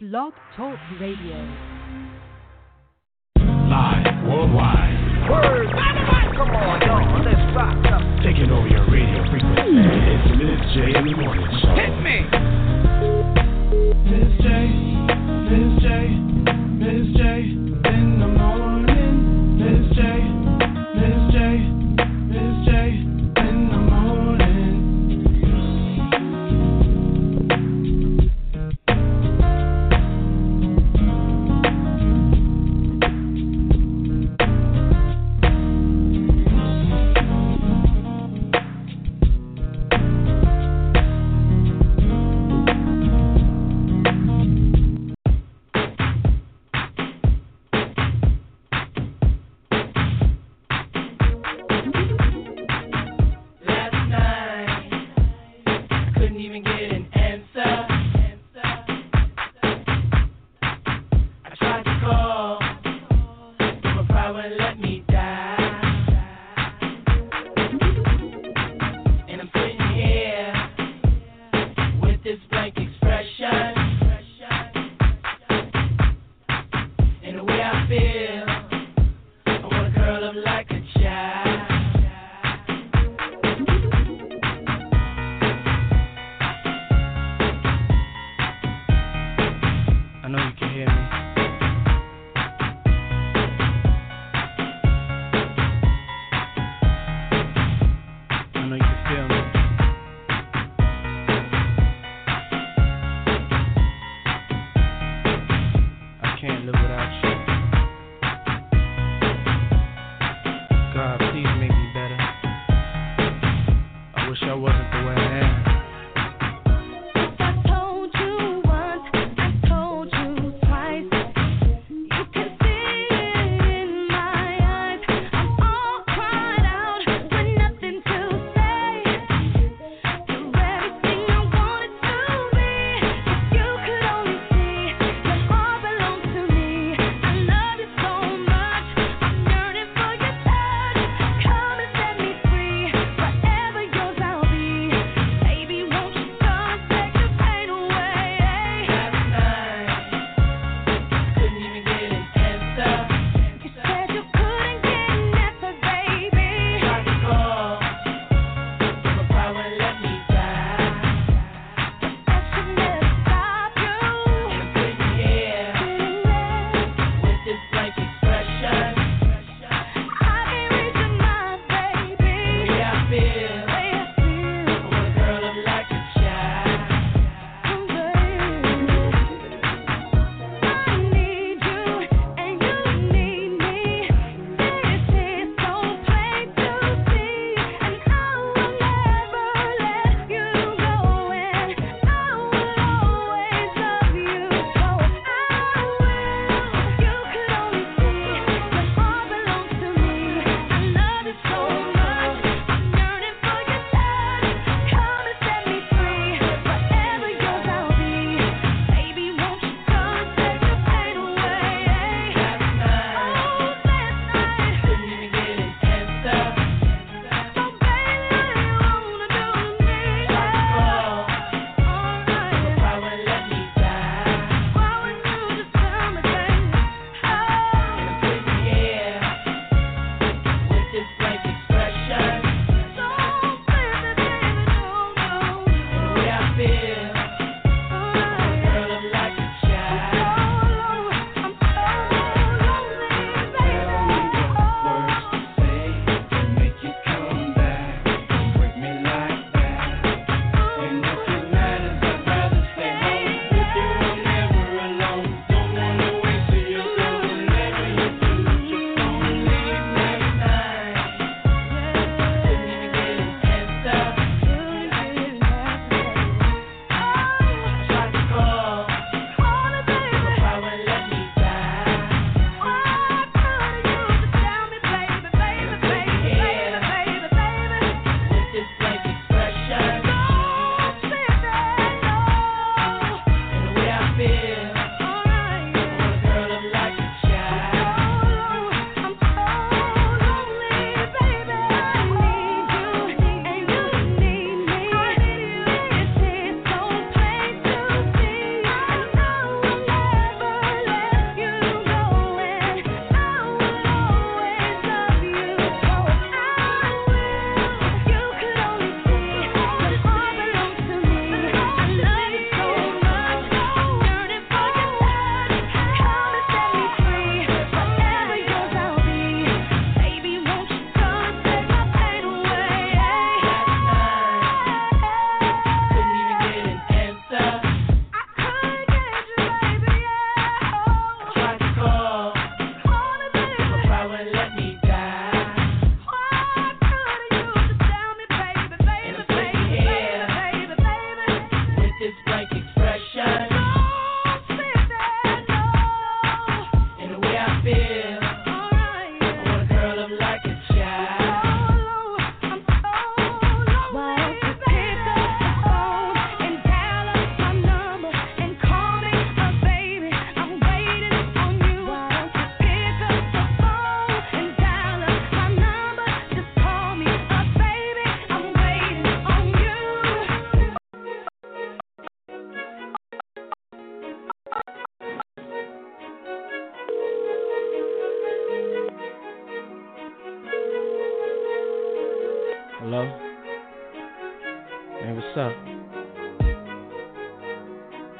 Blog Talk Radio. Live worldwide. Word. Come on, y'all. Let's rock up. Taking over your radio frequency. It's Miz J in the morning show. Hit me. Miz J,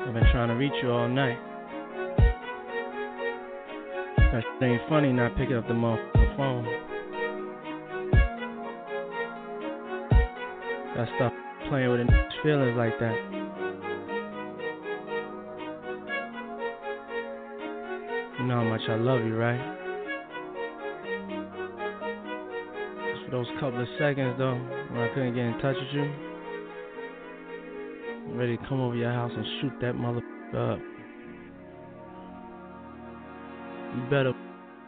I've been trying to reach you all night. That shit ain't funny not picking up the motherfucking phone. That stuff playing with a nigga's feelings like that. You know how much I love you, right? Just for those couple of seconds though, when I couldn't get in touch with you. Ready to come over your house and shoot that mother up. You better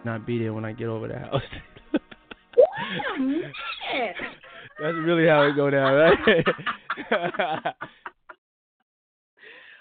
not be there when I get over the house. Wait. That's really how it go down, right?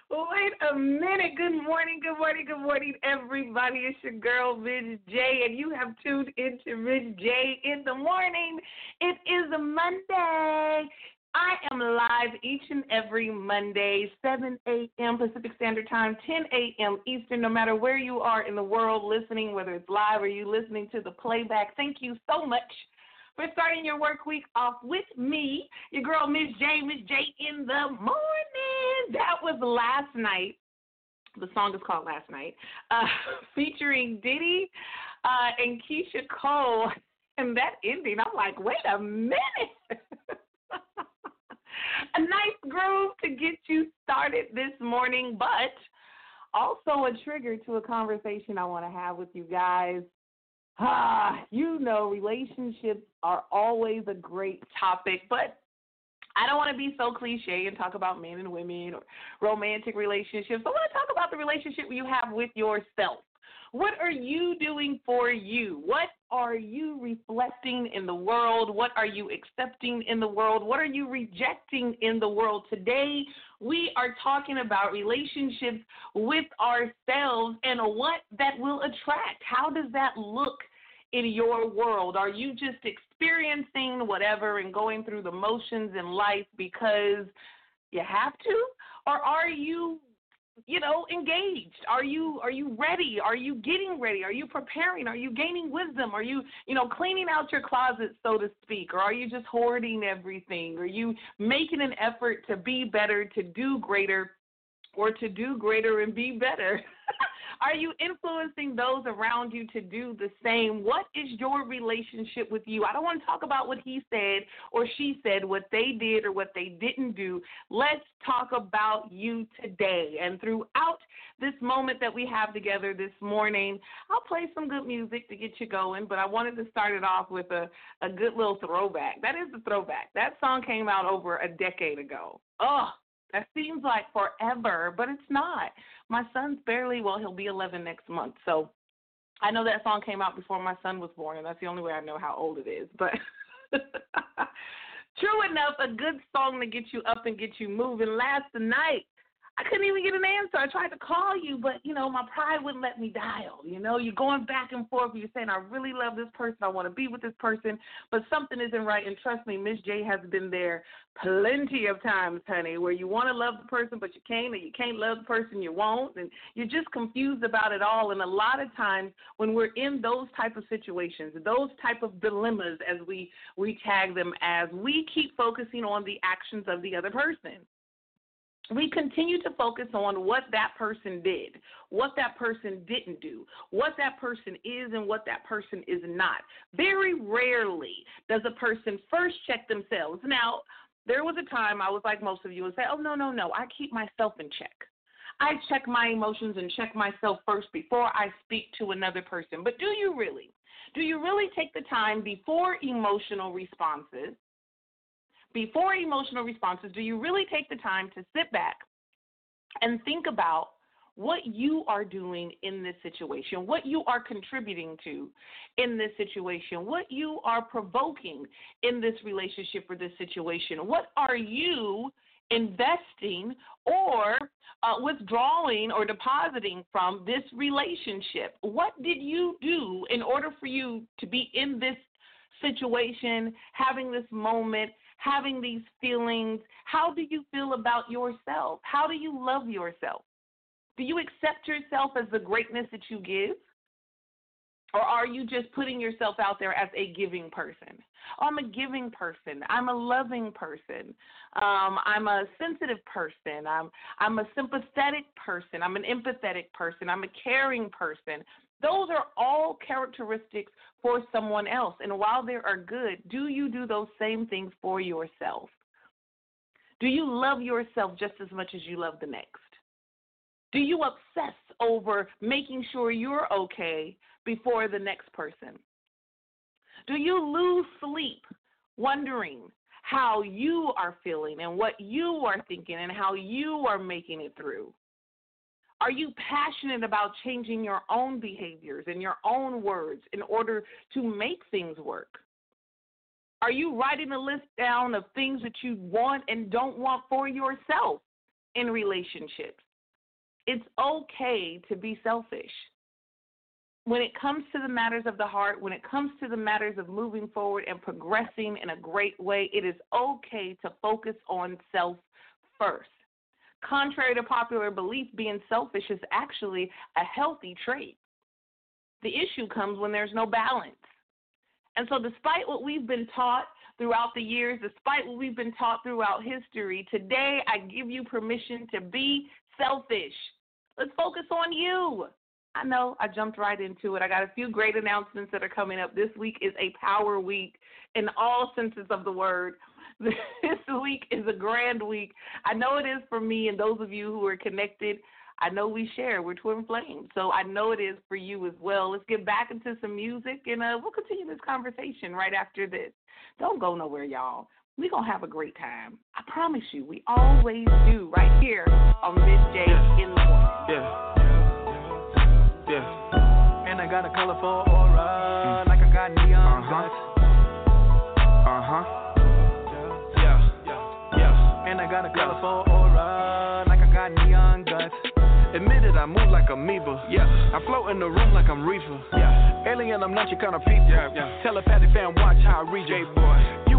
Wait a minute. Good morning, good morning, good morning, everybody. It's your girl, Miz J, and you have tuned into Miz J in the morning. It is a Monday. I am live each and every Monday, 7 a.m. Pacific Standard Time, 10 a.m. Eastern, no matter where you are in the world listening, whether it's live or you listening to the playback. Thank you so much for starting your work week off with me, your girl, Miz J, Miz J in the morning. That was last night. The song is called Last Night, uh, featuring Diddy uh, and Keyshia Cole. And that ending, I'm like, wait a minute. A nice groove to get you started this morning, but also a trigger to a conversation I want to have with you guys. Ah, you know, relationships are always a great topic, but I don't want to be so cliche and talk about men and women or romantic relationships. I want to talk about the relationship you have with yourself. What are you doing for you? What are you reflecting in the world? What are you accepting in the world? What are you rejecting in the world? Today, we are talking about relationships with ourselves and what that will attract. How does that look in your world? Are you just experiencing whatever and going through the motions in life because you have to? Or are you you know engaged? Are you are you ready? Are you getting ready? Are you preparing? Are you gaining wisdom? Are you you know cleaning out your closet so to speak? Or are you just hoarding everything? Are you making an effort to be better to do greater or to do greater and be better Are you influencing those around you to do the same? What is your relationship with you? I don't want to talk about what he said or she said, what they did or what they didn't do. Let's talk about you today. And throughout this moment that we have together this morning, I'll play some good music to get you going, but I wanted to start it off with a, a good little throwback. That is the throwback. That song came out over a decade ago. Oh, that seems like forever, but it's not. My son's barely, well, he'll be 11 next month. So I know that song came out before my son was born, and that's the only way I know how old it is. But true enough, a good song to get you up and get you moving. Last night, I couldn't even get an answer. I tried to call you, but you know, my pride wouldn't let me dial. You know, you're going back and forth. You're saying, I really love this person. I want to be with this person, but something isn't right. And trust me, Miz J has been there plenty of times, honey, where you want to love the person, but you can't, and you can't love the person you won't, and you're just confused about it all. And a lot of times, when we're in those type of situations, those type of dilemmas, as we we tag them as, we keep focusing on the actions of the other person we continue to focus on what that person did, what that person didn't do, what that person is, and what that person is not. Very rarely does a person first check themselves. Now, there was a time I was like most of you and say, oh, no, no, no, I keep myself in check. I check my emotions and check myself first before I speak to another person. But do you really? Do you really take the time before emotional responses before emotional responses, do you really take the time to sit back and think about what you are doing in this situation, what you are contributing to in this situation, what you are provoking in this relationship or this situation? What are you investing or uh, withdrawing or depositing from this relationship? What did you do in order for you to be in this situation, having this moment, having these feelings? How do you feel about yourself? How do you love yourself? Do you accept yourself as the greatness that you give? Or are you just putting yourself out there as a giving person? Oh, I'm a giving person. I'm a loving person. Um, I'm a sensitive person. I'm I'm a sympathetic person. I'm an empathetic person. I'm a caring person. Those are all characteristics for someone else. And while they are good, do you do those same things for yourself? Do you love yourself just as much as you love the next? Do you obsess over making sure you're okay before the next person? Do you lose sleep wondering how you are feeling and what you are thinking and how you are making it through? Are you passionate about changing your own behaviors and your own words in order to make things work? Are you writing a list down of things that you want and don't want for yourself in relationships? It's okay to be selfish. When it comes to the matters of the heart, when it comes to the matters of moving forward and progressing in a great way, it is okay to focus on self first. Contrary to popular belief, being selfish is actually a healthy trait. The issue comes when there's no balance. And so, despite what we've been taught throughout the years, despite what we've been taught throughout history, today I give you permission to be selfish. Let's focus on you. I know I jumped right into it. I got a few great announcements that are coming up. This week is a power week in all senses of the word. This week is a grand week. I know it is for me and those of you who are connected. I know we share. We're twin flames. So I know it is for you as well. Let's get back into some music and uh, we'll continue this conversation right after this. Don't go nowhere, y'all. We're going to have a great time. I promise you, we always do right here on Miz J in the morning. Yeah. Yeah. And I got a colorful aura, like I got neon Uh-huh. guts. Uh huh. Yeah, yeah, yeah. And I got a colorful aura, like I got neon guts. Admitted I move like amoeba. Yeah. I float in the room like I'm reefer. Yeah. Alien, I'm not your kind of people. Yeah, yeah. Telepathic fan, watch how I read you.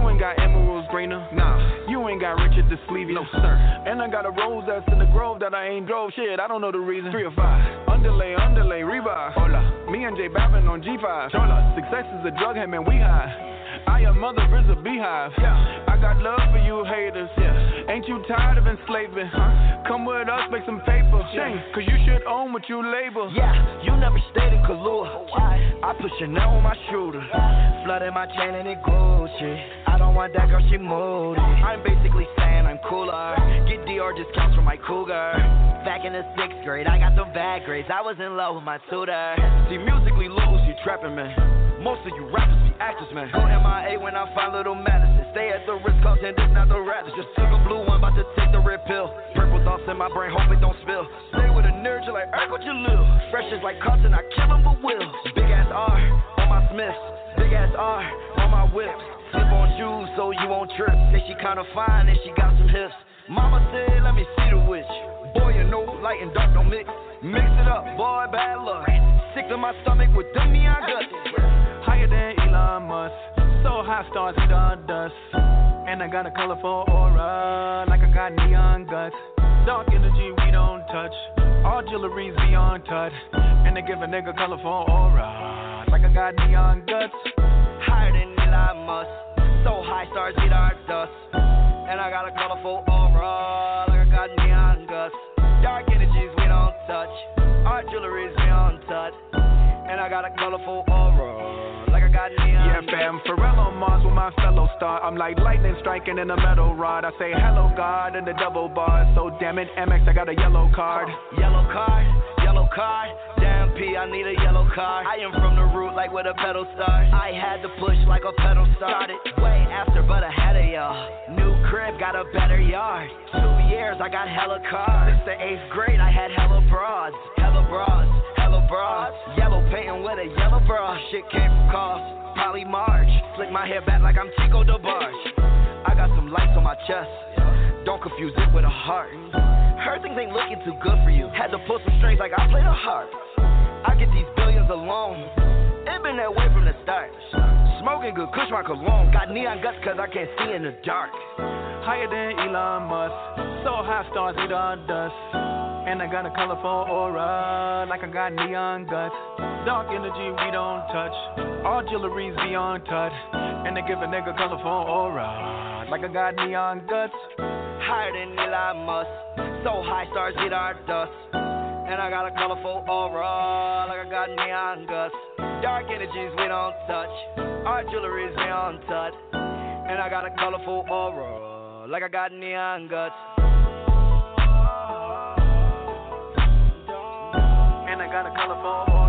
You ain't got emeralds greener. Nah. You ain't got Richard the Sleevey. No, sir. And I got a rose that's in the grove that I ain't drove. Shit, I don't know the reason. Three or five. Underlay, underlay, revive. Hola. Me and Jay Babin on G5. Chola. Success is a drug, hey man, we high. I am mother is a beehive. Yeah. I got love for you haters. Yeah. Ain't you tired of enslaving? Huh? Come with us, make some paper. Yeah. Cause you should own what you label. Yeah, you never stayed in Kahlua. Oh, I put Chanel on my shooter. Flooded my chain and it Gucci. I don't want that girl, she moody. I'm basically saying I'm cooler. Get DR discounts from my cougar. Back in the sixth grade, I got some bad grades. I was in love with my tutor. See, musically lose, you trapping, man. Most of you rappers be actors, man. Go MIA when I find little Madison. Stay at the risk Ritz Carlton, this not the Raptors. Just took a blue one, about to take the red pill. Purple thoughts in my brain, hope it don't spill. Stay with a nerd, you like Urkel Jalil. Fresh is like Compton, I kill him but will. Big ass R on my Smiths. Big ass R on my whips. Slip on shoes so you won't trip. Say she kinda fine and she got some hips. Mama said, let me see the witch. Boy, you know, light and dark don't mix. Mix it up, boy, bad luck. Sick to my stomach with them neon guts. Than Elon Musk. So high stars in the dust. And I got a colorful aura, like I got neon guts. Dark energy we don't touch. All jewelry's beyond touch. And they give a nigga colorful aura, like I got neon guts. Higher than Elon Musk. So high stars get our dust. My fellow star. I'm like lightning striking in a metal rod. I say hello, God, in the double bars. So damn it, MX, I got a yellow card. Yellow card, yellow card. Damn P, I need a yellow card. I am from the root like where the pedal starts. I had to push like a pedal started. Way after, but ahead of y'all. New crib, got a better yard. Two years, I got hella cars. Since the eighth grade, I had hella broads. Hella broads, broads. Yellow painting with a yellow bra. Shit came from cost. Polly March. Slick my hair back like I'm Chico DeBarge. I got some lights on my chest. Don't confuse it with a heart. Heard things ain't looking too good for you. Had to pull some strings like I played a harp. I get these billions alone. It been that way from the start. Smoking good, kush my cologne. Got neon guts cause I can't see in the dark. Higher than Elon Musk. So high stars in the dust. And I got a colorful aura, like I got neon guts. Dark energy we don't touch. All jewelry's beyond touch. And they give a nigga colorful aura, like I got neon guts. Higher than Elon Musk. So high stars get our dust. And I got a colorful aura, like I got neon guts. Dark energies we don't touch. Our jewelry's beyond touch. And I got a colorful aura, like I got neon guts. I got a colorful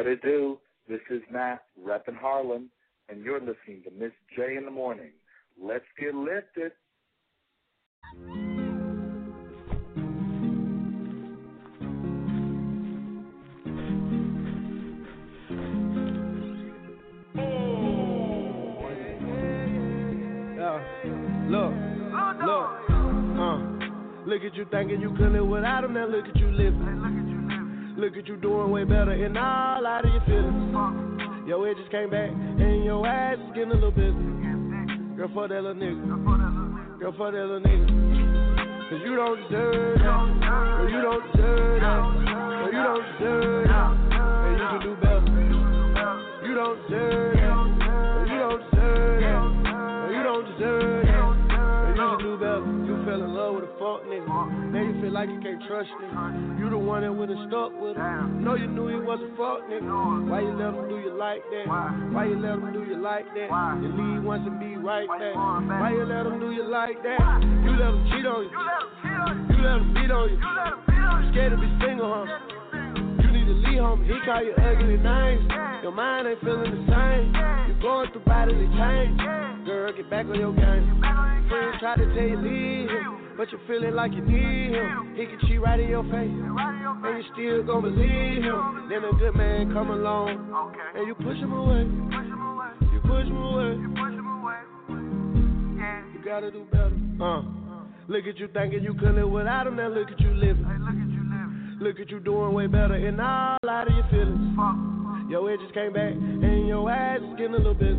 What it do? This is Matt, reppin' Harlem, and you're listening to Miz J in the morning. Let's get lifted. Look, look, uh. Look at you thinking you could live without him, now look at you living. Look at you doing way better and all out of your feelings. Your edges came back and your ass is getting a little busy. Girl, fuck that little nigga. Girl, fuck that little nigga. Cause you don't deserve that. Or you don't deserve that. Or you don't deserve that. And you can do better. You don't deserve that. Feel like you can't trust nigga. You the one that would've stuck with him. Know you knew he was a fuck nigga. Why you let him do you like that? Why you let him do you like that? You leave once and be right back. Why you let him do you like that? You let him cheat on you. You let him beat on you. You scared to be single, huh? You need to leave home. He call you ugly names. Your mind ain't feeling the same. You're going through bodily change. Girl, get back on your game. Friends try to tell you leave but you're feeling like you need him. He can cheat right in your face, and you still gonna believe him. Then a good man come along, and you push him away. You push him away. You gotta do better. Uh. Look at you thinking you could live without him, now look at you living. Look at you doing way better and all out of your feelings. Your edges came back and your ass is getting a little busy.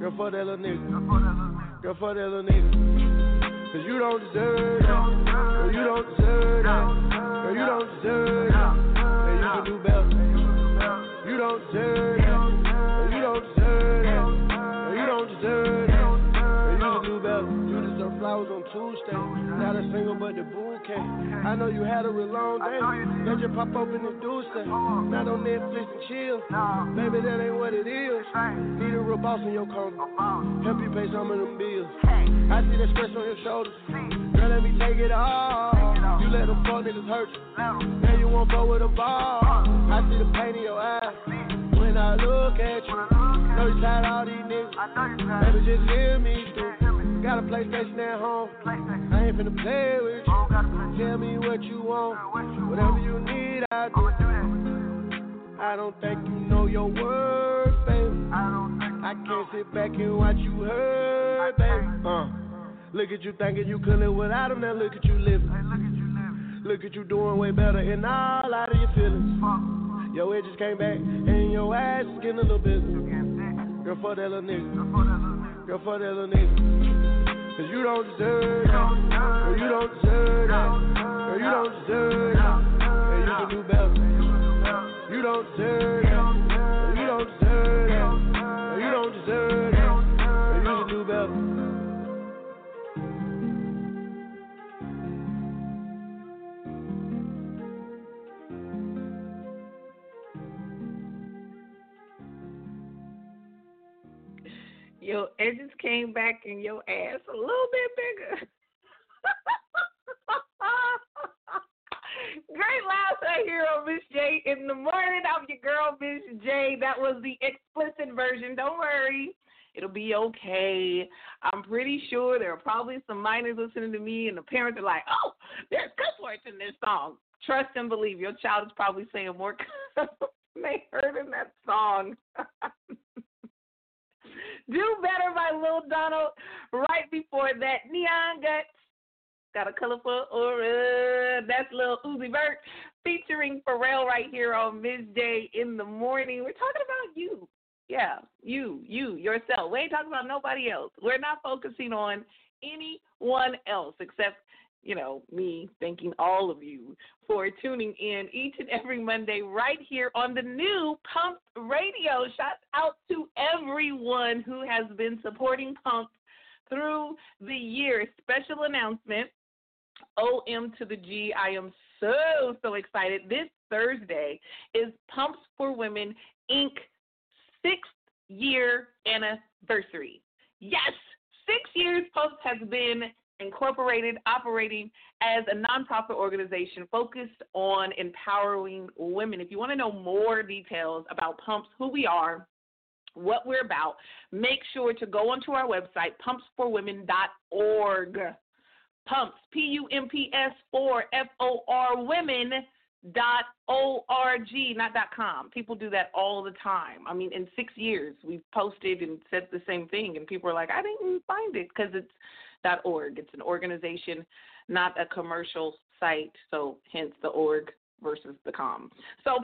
Girl, fuck that little nigga. Girl, fuck that little nigga. Cause you don't deserve that. Or you don't deserve that. Or you don't deserve that. And you can do better. You don't deserve that. You can do better. You deserve flowers on Tuesday. Not a single but the bouquet. I know you had a real long day. Let you pop open the Tuesday. Not on Netflix and chill. Baby, that ain't what it is. Need a real boss in your corner. Help you pay some of them bills. I see that stress on your shoulders. Girl, let me take it all. You let them fuck niggas hurt you. Now you won't go with a ball. I see the pain in your eyes when I look at you. Know you tired all these niggas. Baby, just hear me through. Got a PlayStation at home. I ain't finna play with you. Tell me what you want. Whatever you need, I'll do. I don't think you know your worth, baby. I can't sit back and watch you hurt, baby. Uh. Look at you thinking you could live without him, now look at you living. Look at you doing way better and all out of your feelings. Your edges came back and your ass is getting a little busy. Girl, fuck that little nigga. Girl, for that little nigga. Cause you don't deserve that. Or you don't deserve that. Or you don't deserve that. And you can do better. You don't deserve. Or you don't deserve. Or you don't deserve that. Your edges came back and your ass a little bit bigger. Great here on Miz J in the morning. I'm your girl, Miz J. That was the explicit version. Don't worry. It'll be okay. I'm pretty sure there are probably some minors listening to me, and the parents are like, oh, there's cuss words in this song. Trust and believe. Your child is probably saying more they heard in that song. Do Better by Lil Donald. Right before that, Neon Guts. Got a colorful aura. That's Lil Uzi Vert featuring Pharrell right here on Miz J in the morning. We're talking about you. Yeah, you, you, yourself. We ain't talking about nobody else. We're not focusing on anyone else except you know, me thanking all of you for tuning in each and every Monday right here on the new Pump Radio. Shout out to everyone who has been supporting Pump through the year. Special announcement OM to the G. I am so, so excited. This Thursday is Pumps for Women Inc. sixth year anniversary. Yes, six years Pumps has been Incorporated, operating as a nonprofit organization focused on empowering women. If you want to know more details about Pumps, who we are, what we're about, make sure to go onto our website, pumpsforwomen.org. Pumps, P U M P S 4 F O R women dot org not dot com people do that all the time i mean in six years we've posted and said the same thing and people are like i didn't find it because it's org. It's an organization, not a commercial site, so hence the org versus the com. So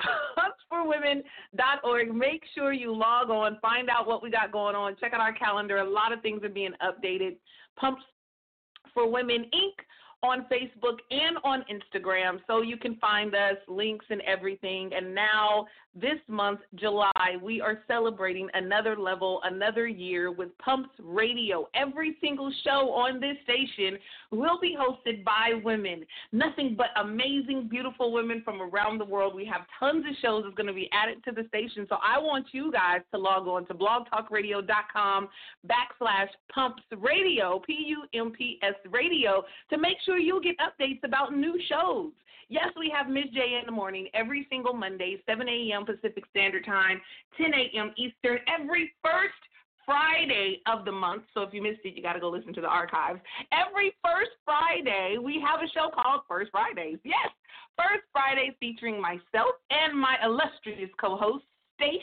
pumpsforwomen.org. Make sure you log on, find out what we got going on, check out our calendar. A lot of things are being updated. Pumps for Women Inc on Facebook and on Instagram, so you can find us, links and everything. And now, this month, July, we are celebrating another level, another year with Pumps Radio. Every single show on this station will be hosted by women. Nothing but amazing, beautiful women from around the world. We have tons of shows that's going to be added to the station. So I want you guys to log on to blogtalkradio.com backslash pumps radio, P U M P S radio, to make sure you'll get updates about new shows. Yes, we have Miz J in the morning every single Monday, 7 a.m. Pacific Standard Time, 10 a.m. Eastern, every first Friday of the month. So if you missed it, you got to go listen to the archives. Every first Friday, we have a show called First Fridays. Yes, First Fridays featuring myself and my illustrious co host, Stacia,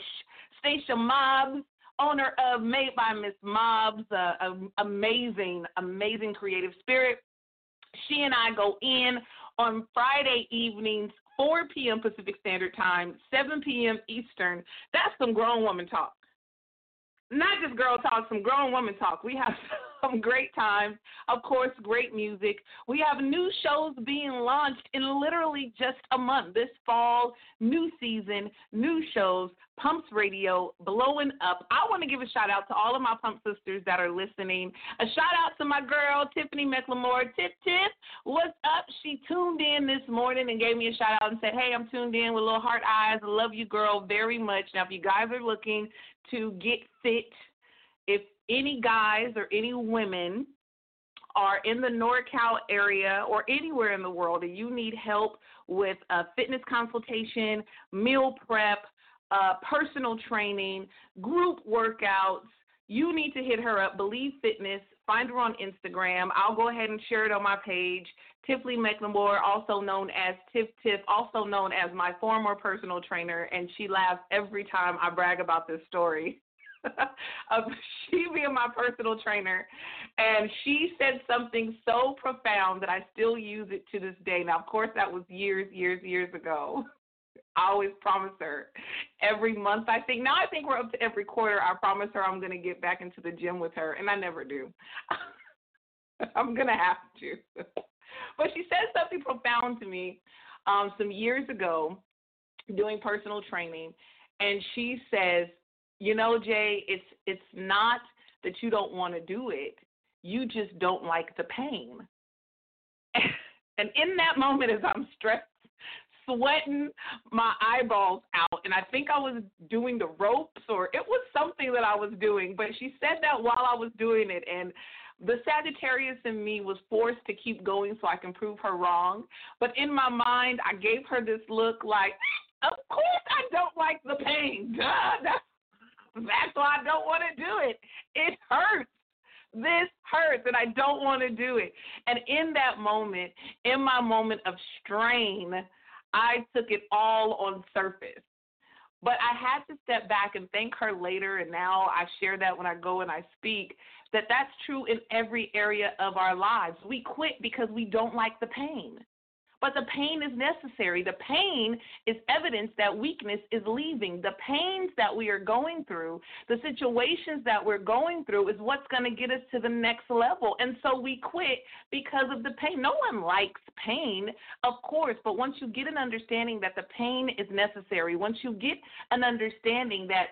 Stacia Mobbs owner of Made by Miss Mobbs, uh, amazing, amazing creative spirit. She and I go in on Friday evenings, 4 p.m. Pacific Standard Time, 7 p.m. Eastern. That's some grown woman talk. Not just girl talk, some grown woman talk. We have some great times. Of course, great music. We have new shows being launched in literally just a month. This fall, new season, new shows, Pumps Radio blowing up. I want to give a shout out to all of my Pump sisters that are listening. A shout out to my girl, Tiffany McLemore. Tip, tip, what's up? She tuned in this morning and gave me a shout out and said, Hey, I'm tuned in with little heart eyes. I love you, girl, very much. Now, if you guys are looking to get fit, if any guys or any women are in the NorCal area or anywhere in the world and you need help with a fitness consultation, meal prep, uh, personal training, group workouts, you need to hit her up, Believe Fitness. Find her on Instagram. I'll go ahead and share it on my page. Tiffany McLemore, also known as Tiff Tiff, also known as my former personal trainer, and she laughs every time I brag about this story. of she being my personal trainer, and she said something so profound that I still use it to this day. Now, of course, that was years, years, years ago. I always promise her every month. I think now I think we're up to every quarter. I promise her I'm going to get back into the gym with her, and I never do. I'm going to have to. but she said something profound to me um, some years ago doing personal training, and she says, "You know, Jay, it's it's not that you don't want to do it. You just don't like the pain." and in that moment, as I'm stressed sweating my eyeballs out and I think I was doing the ropes or it was something that I was doing, but she said that while I was doing it and the Sagittarius in me was forced to keep going so I can prove her wrong. But in my mind, I gave her this look like, of course I don't like the pain. Duh, that's, that's why I don't want to do it. It hurts this hurts and I don't want to do it. And in that moment, in my moment of strain, I took it all on surface. But I had to step back and thank her later, and now I share that when I go and I speak, that that's true in every area of our lives. We quit because we don't like the pain. But the pain is necessary. The pain is evidence that weakness is leaving. The pains that we are going through, the situations that we're going through, is what's going to get us to the next level. And so we quit because of the pain. No one likes pain, of course, but once you get an understanding that the pain is necessary, once you get an understanding that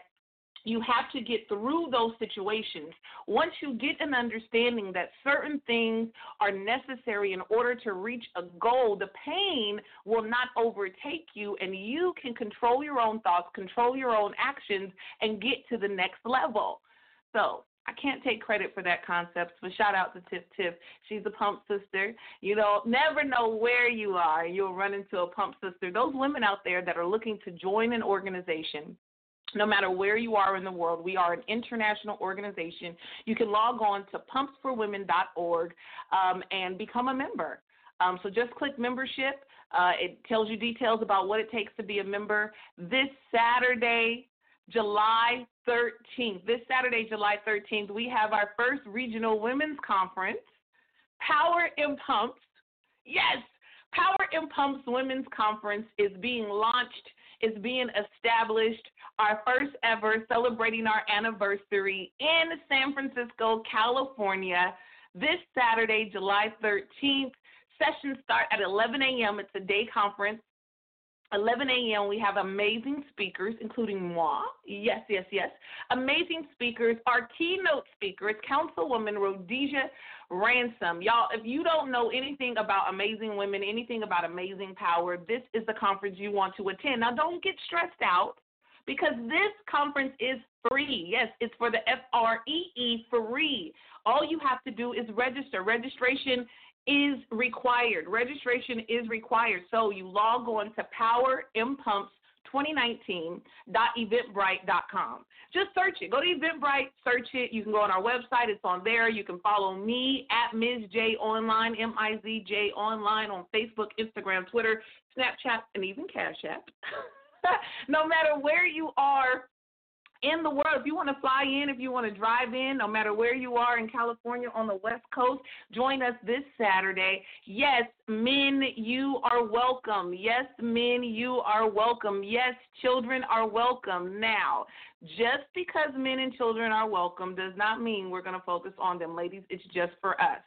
you have to get through those situations. Once you get an understanding that certain things are necessary in order to reach a goal, the pain will not overtake you, and you can control your own thoughts, control your own actions, and get to the next level. So, I can't take credit for that concept, but shout out to Tiff Tiff. She's a pump sister. You know, never know where you are. You'll run into a pump sister. Those women out there that are looking to join an organization no matter where you are in the world. We are an international organization. You can log on to pumpsforwomen.org um, and become a member. Um, so just click membership. Uh, it tells you details about what it takes to be a member. This Saturday, July 13th, this Saturday, July 13th, we have our first regional women's conference, Power in Pumps. Yes, Power in Pumps Women's Conference is being launched, is being established our first ever celebrating our anniversary in San Francisco, California, this Saturday, July 13th. Sessions start at 11 a.m. It's a day conference. 11 a.m. We have amazing speakers, including moi. Yes, yes, yes. Amazing speakers. Our keynote speaker is Councilwoman Rhodesia Ransom. Y'all, if you don't know anything about amazing women, anything about amazing power, this is the conference you want to attend. Now, don't get stressed out because this conference is free. Yes, it's for the F R E E free. All you have to do is register. Registration is required. Registration is required. So you log on to Power Impumps 2019.eventbrite.com. Just search it. Go to Eventbrite, search it. You can go on our website. It's on there. You can follow me at Miz J Online, M I Z J Online on Facebook, Instagram, Twitter, Snapchat, and even Cash App. no matter where you are in the world. If you want to fly in, if you want to drive in, no matter where you are in California on the West Coast, join us this Saturday. Yes, men, you are welcome. Yes, men, you are welcome. Yes, children are welcome. Now, just because men and children are welcome does not mean we're going to focus on them, ladies. It's just for us.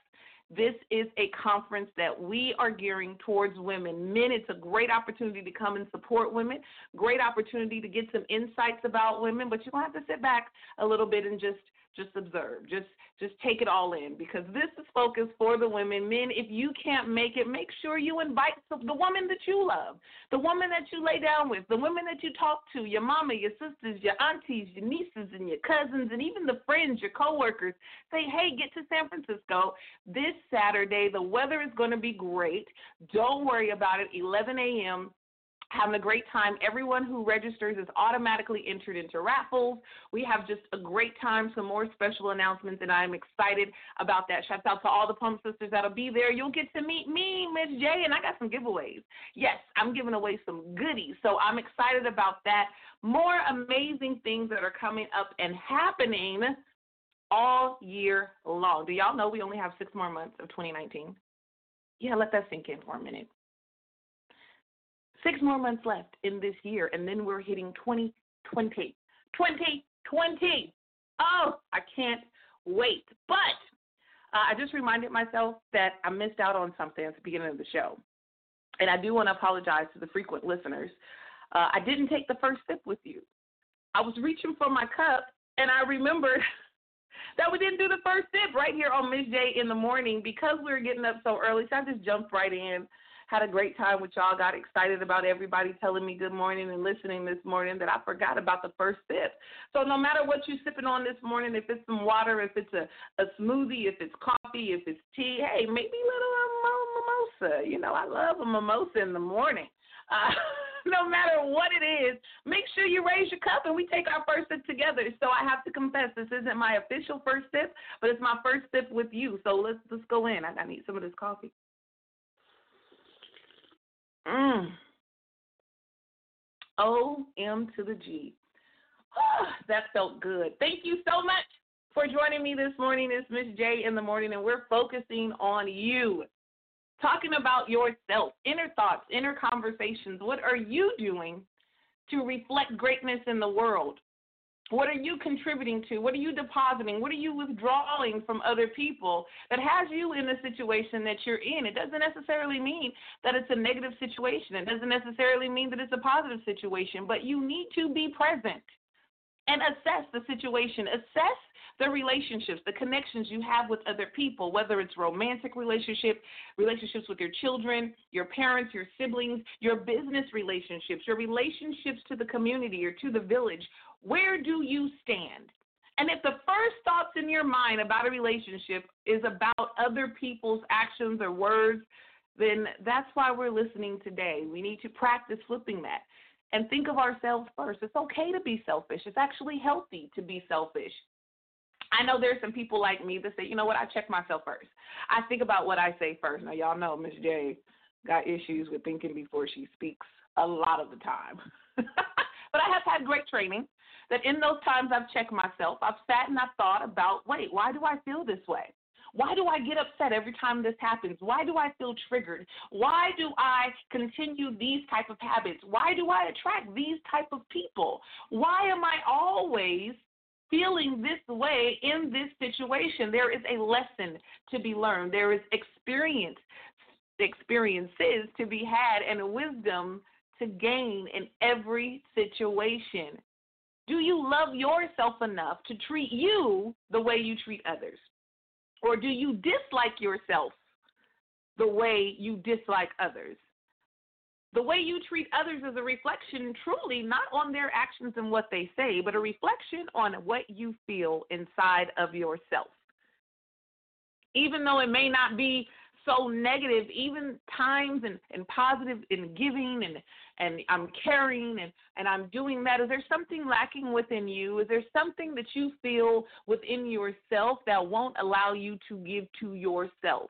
This is a conference that we are gearing towards women. Men, it's a great opportunity to come and support women, great opportunity to get some insights about women, but you're going to have to sit back a little bit and just just observe. Just just take it all in because this is focused for the women. Men, if you can't make it, make sure you invite the woman that you love, the woman that you lay down with, the women that you talk to, your mama, your sisters, your aunties, your nieces, and your cousins, and even the friends, your coworkers. Say, hey, get to San Francisco this Saturday. The weather is going to be great. Don't worry about it. 11 a.m having a great time. Everyone who registers is automatically entered into raffles. We have just a great time, some more special announcements, and I'm excited about that. Shout out to all the Pump Sisters that'll be there. You'll get to meet me, Miz J, and I got some giveaways. Yes, I'm giving away some goodies, so I'm excited about that. More amazing things that are coming up and happening all year long. Do y'all know we only have six more months of 2019? Yeah, let that sink in for a minute. Six more months left in this year, and then we're hitting 2020. 2020. Oh, I can't wait. But uh, I just reminded myself that I missed out on something at the beginning of the show. And I do want to apologize to the frequent listeners. Uh, I didn't take the first sip with you. I was reaching for my cup, and I remembered that we didn't do the first sip right here on Miz J in the morning because we were getting up so early. So I just jumped right in had a great time with y'all. Got excited about everybody telling me good morning and listening this morning that I forgot about the first sip. So no matter what you're sipping on this morning, if it's some water, if it's a, a smoothie, if it's coffee, if it's tea, hey, maybe a little mimosa. You know, I love a mimosa in the morning. Uh, no matter what it is, make sure you raise your cup and we take our first sip together. So I have to confess, this isn't my official first sip, but it's my first sip with you. So let's let's go in. I, I need some of this coffee. Mm. O M to the G. that felt good. Thank you so much for joining me this morning. It's Miz J in the morning, and we're focusing on you. Talking about yourself, inner thoughts, inner conversations. What are you doing to reflect greatness in the world? What are you contributing to? What are you depositing? What are you withdrawing from other people that has you in the situation that you're in? It doesn't necessarily mean that it's a negative situation. It doesn't necessarily mean that it's a positive situation, but you need to be present and assess the situation. Assess the relationships, the connections you have with other people, whether it's romantic relationship, relationships with your children, your parents, your siblings, your business relationships, your relationships to the community or to the village. Where do you stand? And if the first thoughts in your mind about a relationship is about other people's actions or words, then that's why we're listening today. We need to practice flipping that and think of ourselves first. It's okay to be selfish. It's actually healthy to be selfish. I know there's some people like me that say, you know what, I check myself first. I think about what I say first. Now, y'all know Miz J got issues with thinking before she speaks a lot of the time. but I have had great training that in those times I've checked myself. I've sat and I've thought about, wait, why do I feel this way? Why do I get upset every time this happens? Why do I feel triggered? Why do I continue these type of habits? Why do I attract these type of people? Why am I always feeling this way in this situation. There is a lesson to be learned. There is experience, experiences to be had, and wisdom to gain in every situation. Do you love yourself enough to treat you the way you treat others? Or do you dislike yourself the way you dislike others? The way you treat others is a reflection, truly, not on their actions and what they say, but a reflection on what you feel inside of yourself. Even though it may not be so negative, even times and, and positive in giving and, and I'm caring and, and I'm doing that, is there something lacking within you? Is there something that you feel within yourself that won't allow you to give to yourself?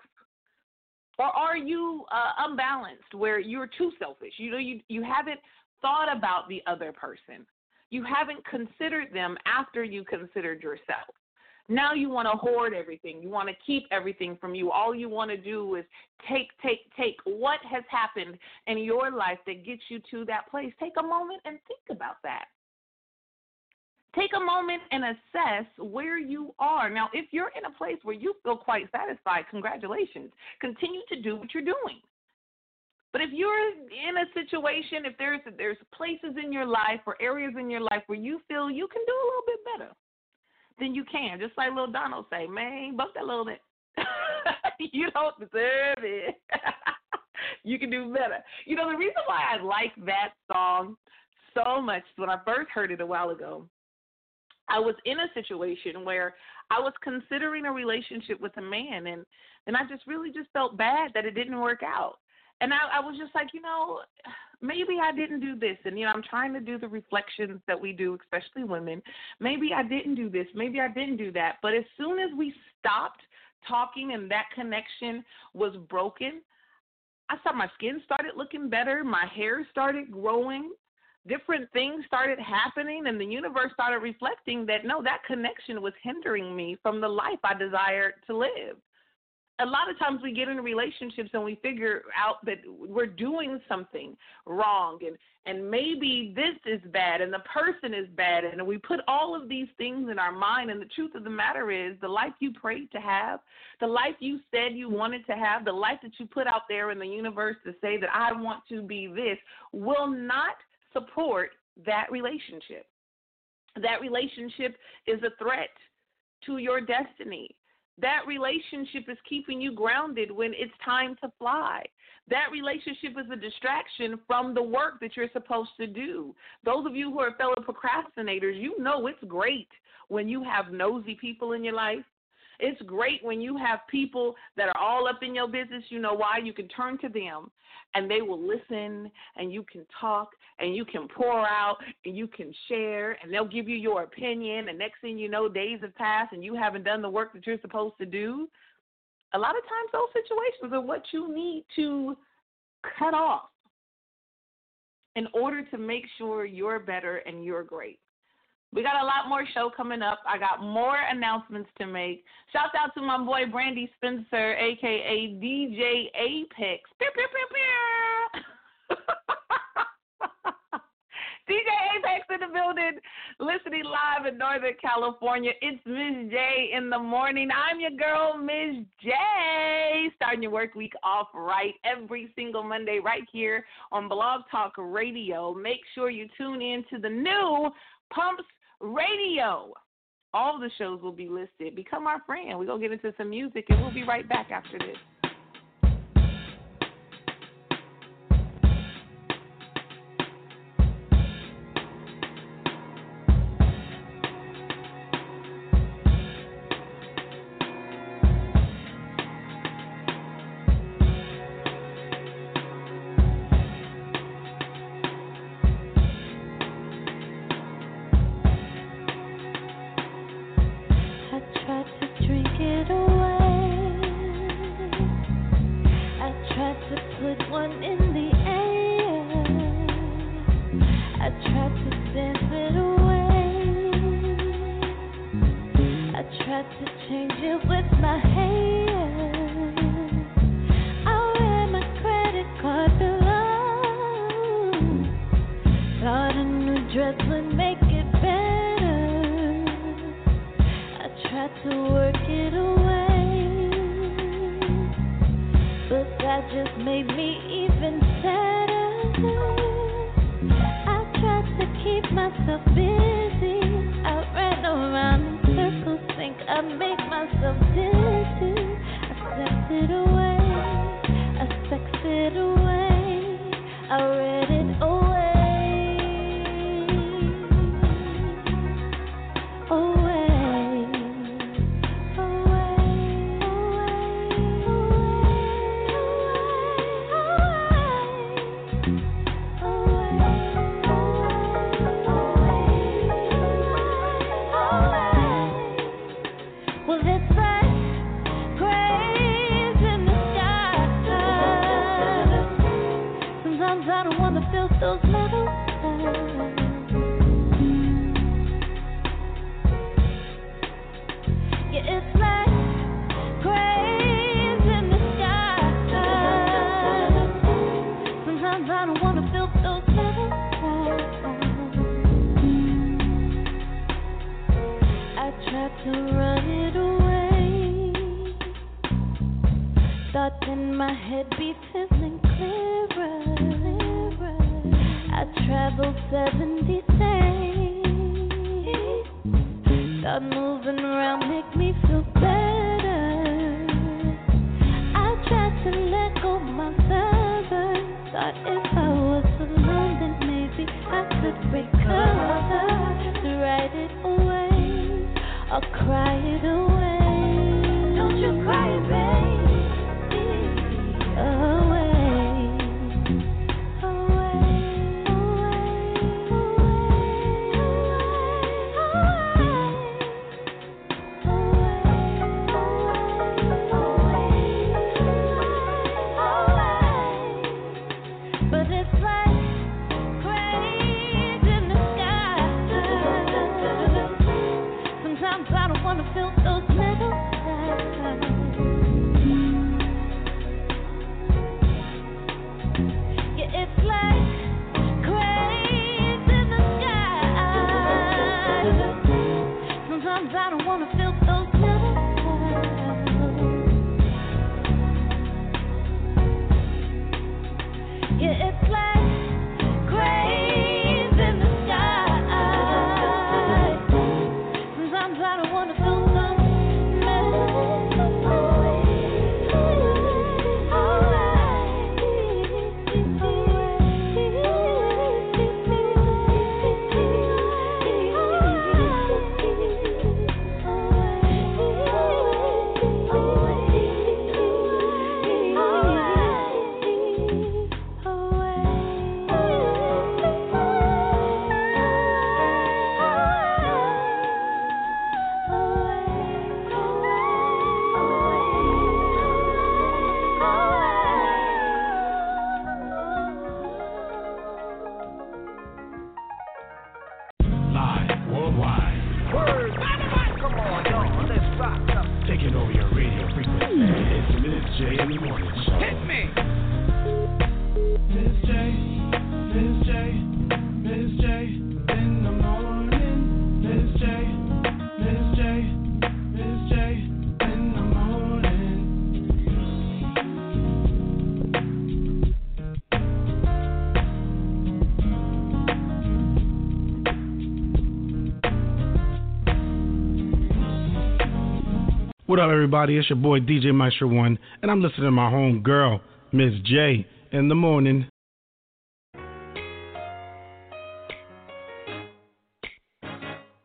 Or are you uh, unbalanced where you're too selfish? You know, you, you haven't thought about the other person. You haven't considered them after you considered yourself. Now you want to hoard everything. You want to keep everything from you. All you want to do is take, take, take. What has happened in your life that gets you to that place? Take a moment and think about that. Take a moment and assess where you are. Now, if you're in a place where you feel quite satisfied, congratulations. Continue to do what you're doing. But if you're in a situation, if there's there's places in your life or areas in your life where you feel you can do a little bit better, then you can. Just like little Donald say, man, bump that little bit. you don't deserve it. you can do better. You know, the reason why I like that song so much when I first heard it a while ago I was in a situation where I was considering a relationship with a man and and I just really just felt bad that it didn't work out. And I, I was just like, you know, maybe I didn't do this. And, you know, I'm trying to do the reflections that we do, especially women. Maybe I didn't do this. Maybe I didn't do that. But as soon as we stopped talking and that connection was broken, I saw my skin started looking better. My hair started growing different things started happening and the universe started reflecting that no that connection was hindering me from the life i desired to live a lot of times we get in relationships and we figure out that we're doing something wrong and and maybe this is bad and the person is bad and we put all of these things in our mind and the truth of the matter is the life you prayed to have the life you said you wanted to have the life that you put out there in the universe to say that i want to be this will not support that relationship. That relationship is a threat to your destiny. That relationship is keeping you grounded when it's time to fly. That relationship is a distraction from the work that you're supposed to do. Those of you who are fellow procrastinators, you know it's great when you have nosy people in your life it's great when you have people that are all up in your business. You know why? You can turn to them and they will listen and you can talk and you can pour out and you can share and they'll give you your opinion. And next thing you know, days have passed and you haven't done the work that you're supposed to do. A lot of times, those situations are what you need to cut off. in order to make sure you're better and you're great. We got a lot more show coming up. I got more announcements to make. Shout out to my boy Brandy Spencer, aka DJ Apex. Pew, pew, pew, DJ Apex in the building, listening live in Northern California. It's Miz J in the morning. I'm your girl, Miz J. Starting your work week off right every single Monday, right here on Blog Talk Radio. Make sure you tune in to the new Pumps Radio. All the shows will be listed. Become our friend. We're going to get into some music, and we'll be right back after this. the one that fills those metal eyes. Yeah, it's like grains in the sky. Sometimes I don't wanna feel those little eyes. I tried to run it away. Thought in my head be traveled 70 days. Thought moving around, make me feel better. I tried to let go of my lover. Thought if I was alone, then maybe I could recover. Write it away, or cry it away. What up, everybody? It's your boy DJ Maestro One, and I'm listening to my home girl, Miz J, in the morning.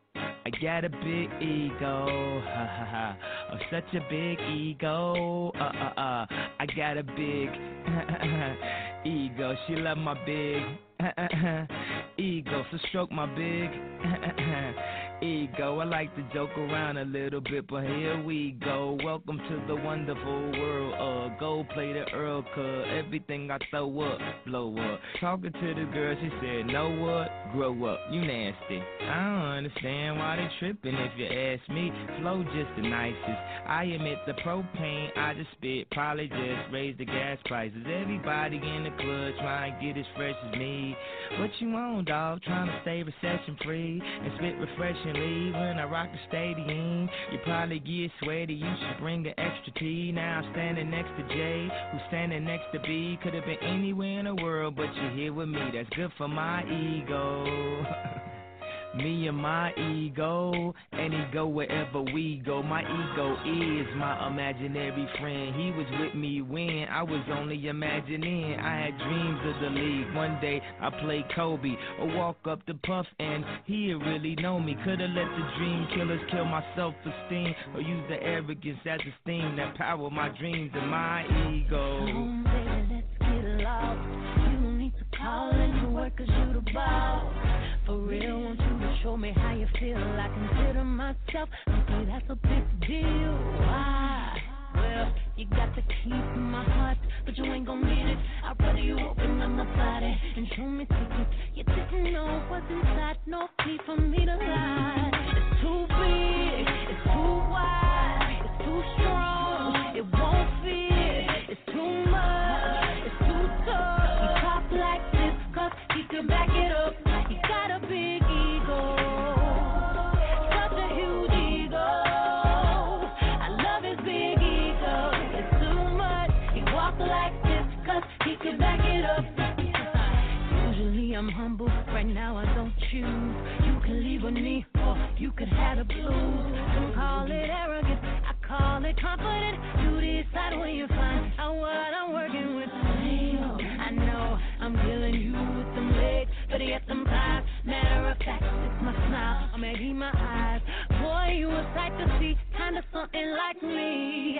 I got a big ego, ha ha ha. Oh, such a big ego, uh uh uh. I got a big ego. She love my big ego, so stroke my big ego. I like to joke around a little bit, but here we go. Welcome to the wonderful world of go play the Earl Cub. Everything I throw up, blow up. Talking to the girl, she said, Know what? Grow up, you nasty. I don't understand why they tripping if you ask me. Flow just the nicest. I admit the propane I just spit probably just raised the gas prices. Everybody in the club trying to get as fresh as me. What you on, dog? Trying to stay recession free and spit refreshingly when I rock the stadium. You probably get sweaty. You should bring an extra tea. Now I'm standing next to Jay, who's standing next to B. Could have been anywhere in the world, but you're here with me. That's good for my ego. Me and my ego, and he go wherever we go. My ego is my imaginary friend. He was with me when I was only imagining. I had dreams of the league. One day I played Kobe, or walk up the Puff, and he'd really know me. Coulda let the dream killers kill my self-esteem, or use the arrogance as a steam that power my dreams and my ego. Come baby, let's get lost. You need to call into work cause you the boss. For real, want you to show me how you feel. I consider myself, okay, that's a big deal. Why? Well, you got to my heart, but you ain't gon' need it. I'd rather you open up my body and show me secrets. You didn't know what's inside, no key for me to lie. It's too big, it's too wide, it's too strong, it won't fit. It's too much, it's too tough. He talk like this, cause he can back You can leave with me, or you could have the blues. Don't call it arrogant, I call it confident. You decide when you find out what I'm working with. I know I'm killing you with some legs, but yet some thighs. Matter of fact, it's my smile, I'm making my eyes. Boy, you a sight to see, kinda something like me.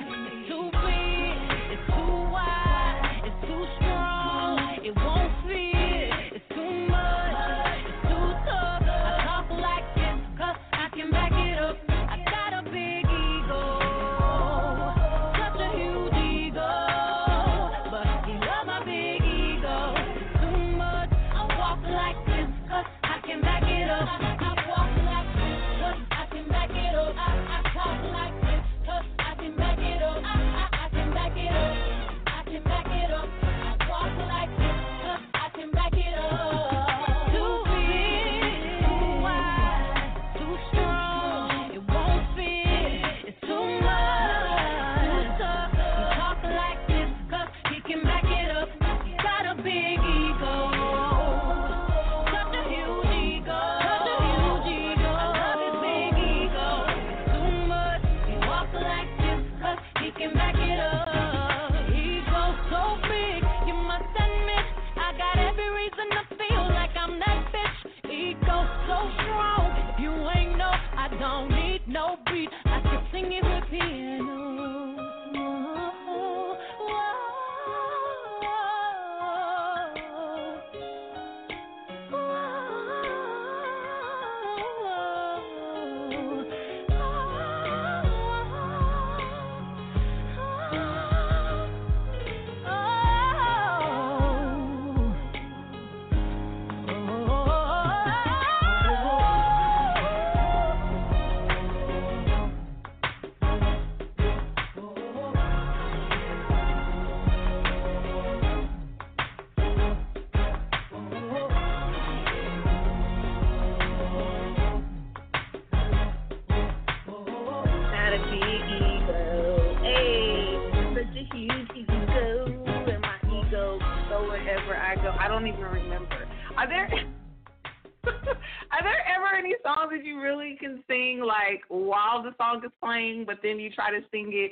Try to sing it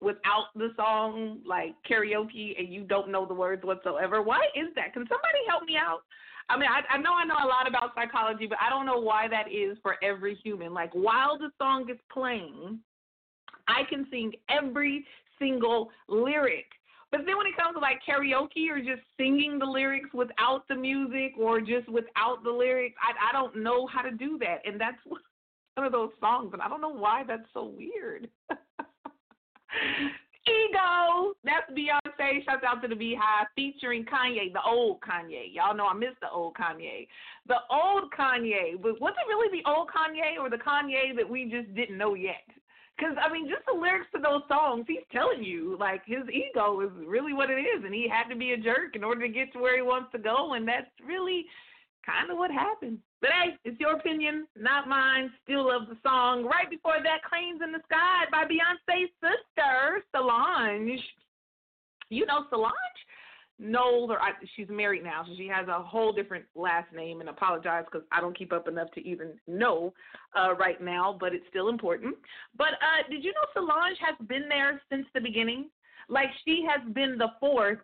without the song, like karaoke, and you don't know the words whatsoever? Why is that? Can somebody help me out? I mean, I, I know I know a lot about psychology, but I don't know why that is for every human. Like while the song is playing, I can sing every single lyric. But then when it comes to like karaoke or just singing the lyrics without the music or just without the lyrics, I I don't know how to do that. And that's one of those songs, and I don't know why that's so weird. Ego. That's Beyonce. Shout out to the BeyHive featuring Kanye, the old Kanye. Y'all know I miss the old Kanye. The old Kanye. But was it really the old Kanye or the Kanye that we just didn't know yet? Because, I mean, just the lyrics to those songs, he's telling you, like, his ego is really what it is. And he had to be a jerk in order to get to where he wants to go. And that's really kind of what happened. But hey, it's your opinion, not mine. Still love the song. Right before that, Cranes in the Sky by Beyonce's sister, Solange. You know Solange? Knowles, or I, she's married now, so she has a whole different last name. And apologize because I don't keep up enough to even know uh, right now, but it's still important. But uh, did you know Solange has been there since the beginning? Like she has been the fourth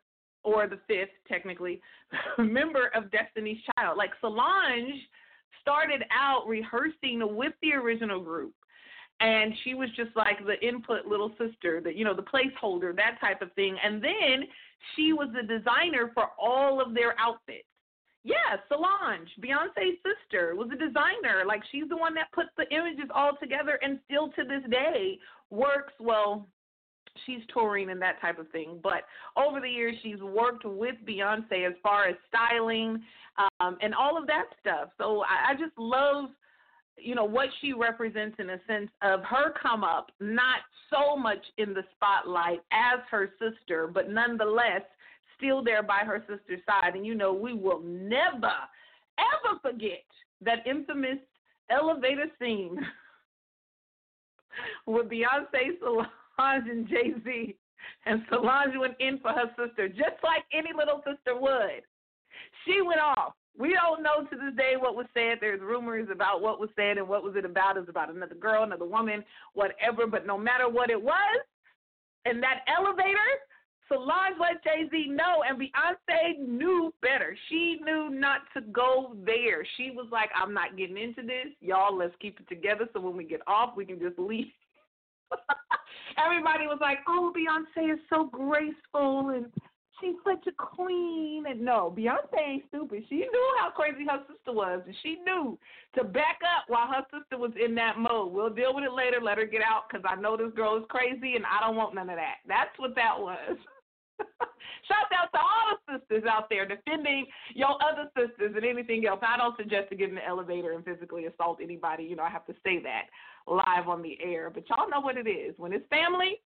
or the fifth, technically, member of Destiny's Child. Like Solange started out rehearsing with the original group. And she was just like the input little sister, the you know, the placeholder, that type of thing. And then she was the designer for all of their outfits. Yeah, Solange, Beyonce's sister, was a designer. Like she's the one that puts the images all together and still to this day works well she's touring and that type of thing. But over the years, she's worked with Beyonce as far as styling um, and all of that stuff. So I, I just love, you know, what she represents in a sense of her come up, not so much in the spotlight as her sister, but nonetheless still there by her sister's side. And you know, we will never, ever forget that infamous elevator scene with Beyonce Solange Solange and Jay Z. And Solange went in for her sister, just like any little sister would. She went off. We don't know to this day what was said. There's rumors about what was said and what was it about. Is about another girl, another woman, whatever. But no matter what it was, in that elevator, Solange let Jay Z know, and Beyonce knew better. She knew not to go there. She was like, I'm not getting into this. Y'all, let's keep it together so when we get off, we can just leave. everybody was like, "Oh, Beyonce is so graceful and she's such a queen." And no, Beyonce ain't stupid. She knew how crazy her sister was, and she knew to back up while her sister was in that mode. We'll deal with it later. Let her get out because I know this girl is crazy, and I don't want none of that. That's what that was. Shout out to all the sisters out there defending your other sisters and anything else. I don't suggest to get in the elevator and physically assault anybody. You know, I have to say that live on the air. But y'all know what it is. When it's family,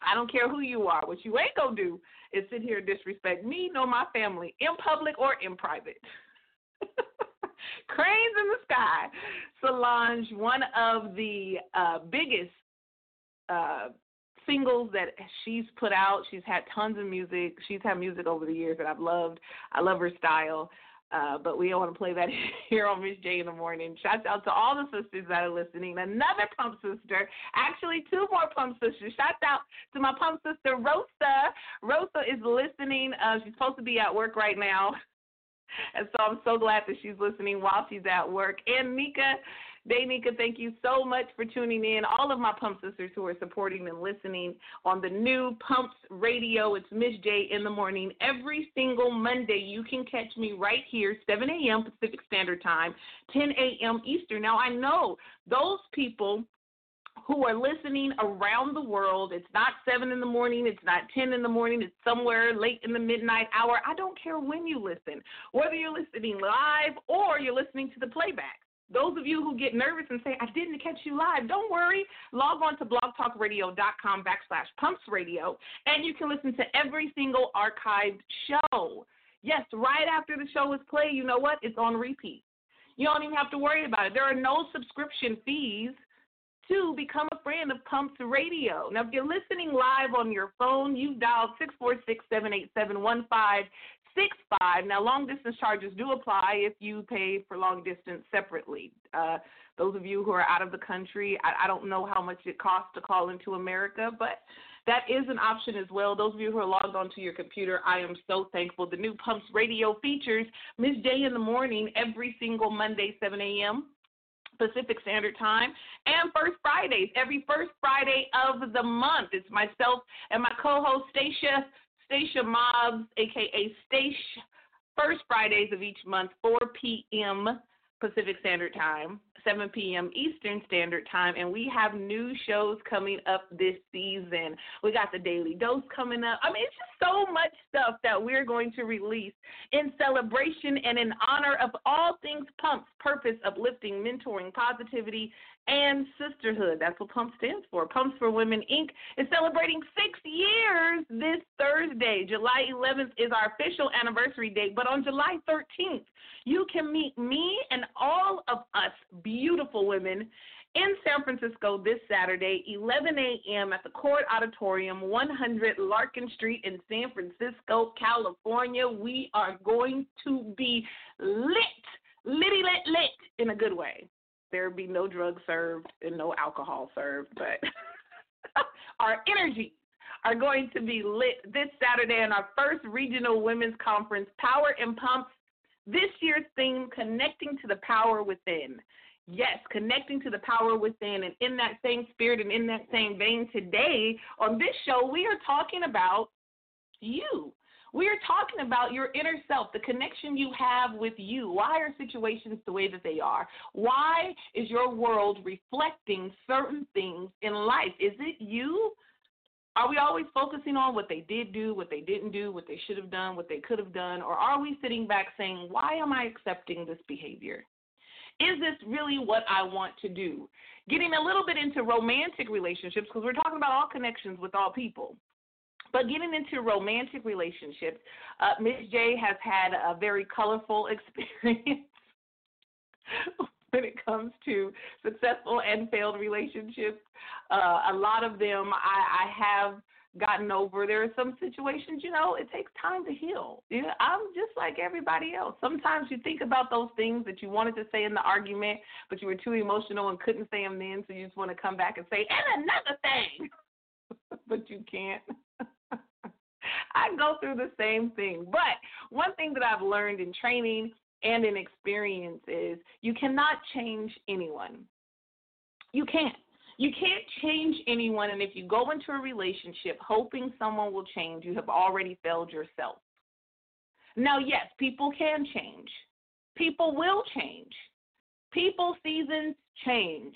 I don't care who you are. What you ain't gonna do is sit here and disrespect me nor my family in public or in private. Cranes in the Sky, Solange, one of the uh, biggest uh, singles that she's put out. She's had tons of music. She's had music over the years that I've loved. I love her style. Uh, but we don't want to play that here on Miz J in the morning. Shouts out to all the sisters that are listening. Another pump sister, actually two more pump sisters. Shouts out to my pump sister Rosa. Rosa is listening. Uh, she's supposed to be at work right now, and so I'm so glad that she's listening while she's at work. And Mika Daynika, thank you so much for tuning in. All of my pump sisters who are supporting and listening on the new Pumps Radio. It's Miz J in the morning. Every single Monday, you can catch me right here, 7 a.m. Pacific Standard Time, 10 a.m. Eastern. Now, I know those people who are listening around the world. It's not 7 in the morning, it's not 10 in the morning, it's somewhere late in the midnight hour. I don't care when you listen, whether you're listening live or you're listening to the playback. Those of you who get nervous and say, I didn't catch you live, don't worry. Log on to blogtalkradio.com backslash pumps radio, and you can listen to every single archived show. Yes, right after the show is played, you know what? It's on repeat. You don't even have to worry about it. There are no subscription fees to become a friend of Pumps Radio. Now, if you're listening live on your phone, you dial 646 787 565. Now, long distance charges do apply if you pay for long distance separately. Uh, those of you who are out of the country, I, I don't know how much it costs to call into America, but that is an option as well. Those of you who are logged onto your computer, I am so thankful. The new Pumps Radio features Miz J in the morning every single Monday, 7 a.m. Pacific Standard Time, and first Fridays, every first Friday of the month. It's myself and my co-host Stacia, Stacia Mobs, aka Stacia. First Fridays of each month, 4 p.m. Pacific Standard Time. 7 p.m. Eastern Standard Time, and we have new shows coming up this season. We got the Daily Dose coming up. I mean, it's just so much stuff that we're going to release in celebration and in honor of all things Pumps, purpose, uplifting, mentoring, positivity, and sisterhood. That's what PUMP stands for. Pumps for Women Inc. is celebrating six years this Thursday. July 11th is our official anniversary date, but on July 13th, you can meet me and all of us beautiful women in San Francisco this Saturday, 11 a.m. at the Koret Auditorium, 100 Larkin Street in San Francisco, California. We are going to be lit, litty lit, lit in a good way. There will be no drugs served and no alcohol served, but our energies are going to be lit this Saturday in our first regional women's conference, Power and Pumps. This year's theme, Connecting to the Power Within. Yes, connecting to the power within. And in that same spirit and in that same vein, today on this show, we are talking about you. We are talking about your inner self, the connection you have with you. Why are situations the way that they are? Why is your world reflecting certain things in life? Is it you? Are we always focusing on what they did do, what they didn't do, what they should have done, what they could have done? Or are we sitting back saying, why am I accepting this behavior? Is this really what I want to do? Getting a little bit into romantic relationships, because we're talking about all connections with all people. But getting into romantic relationships, uh, Miz J has had a very colorful experience when it comes to successful and failed relationships. Uh, a lot of them I, I have gotten over. There are some situations, you know, it takes time to heal. Yeah, I'm just like everybody else. Sometimes you think about those things that you wanted to say in the argument, but you were too emotional and couldn't say them then, so you just want to come back and say, and another thing, but you can't. I go through the same thing. But one thing that I've learned in training and in experience is you cannot change anyone. You can't. You can't change anyone, and if you go into a relationship hoping someone will change, you have already failed yourself. Now, yes, people can change. People will change. People seasons change.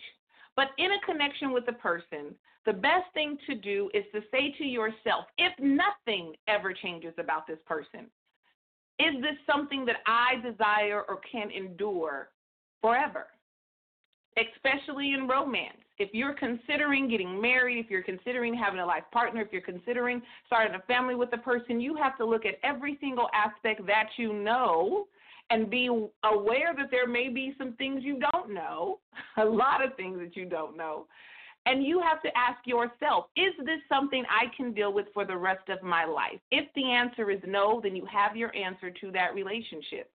But in a connection with a person, the best thing to do is to say to yourself, if nothing ever changes about this person, is this something that I desire or can endure forever? Especially in romance if you're considering getting married, if you're considering having a life partner, if you're considering starting a family with a person, you have to look at every single aspect that you know and be aware that there may be some things you don't know, a lot of things that you don't know. And you have to ask yourself, is this something I can deal with for the rest of my life? If the answer is no, then you have your answer to that relationship.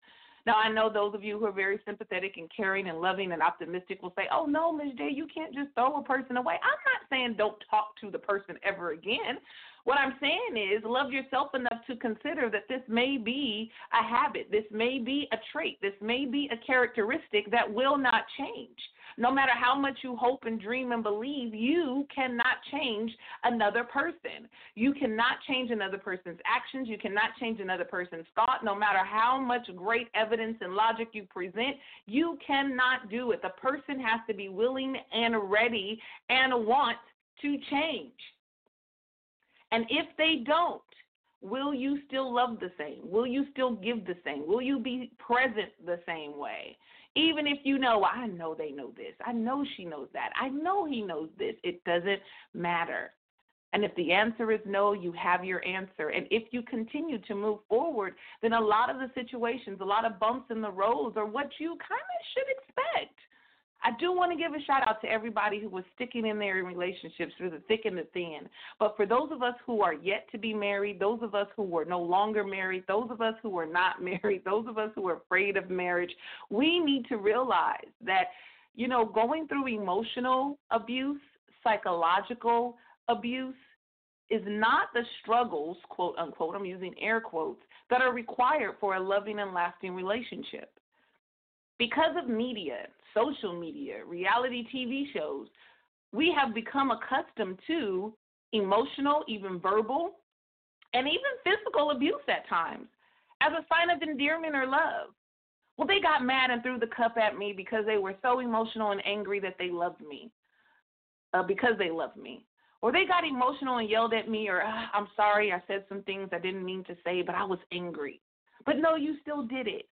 Now, I know those of you who are very sympathetic and caring and loving and optimistic will say, oh, no, Miz J, you can't just throw a person away. I'm not saying don't talk to the person ever again. What I'm saying is love yourself enough to consider that this may be a habit, this may be a trait, this may be a characteristic that will not change. No matter how much you hope and dream and believe, you cannot change another person. You cannot change another person's actions. You cannot change another person's thought. No matter how much great evidence and logic you present, you cannot do it. The person has to be willing and ready and want to change. And if they don't, will you still love the same? Will you still give the same? Will you be present the same way? Even if you know, I know they know this, I know she knows that, I know he knows this, it doesn't matter. And if the answer is no, you have your answer. And if you continue to move forward, then a lot of the situations, a lot of bumps in the roads are what you kind of should expect. I do want to give a shout out to everybody who was sticking in there in relationships through the thick and the thin. But for those of us who are yet to be married, those of us who were no longer married, those of us who are not married, those of us who are afraid of marriage, we need to realize that, you know, going through emotional abuse, psychological abuse, is not the struggles, quote unquote, I'm using air quotes, that are required for a loving and lasting relationship. Because of media, social media, reality TV shows, we have become accustomed to emotional, even verbal, and even physical abuse at times as a sign of endearment or love. Well, they got mad and threw the cup at me because they were so emotional and angry that they loved me, uh, because they loved me. Or they got emotional and yelled at me, or ah, I'm sorry, I said some things I didn't mean to say, but I was angry. But no, you still did it.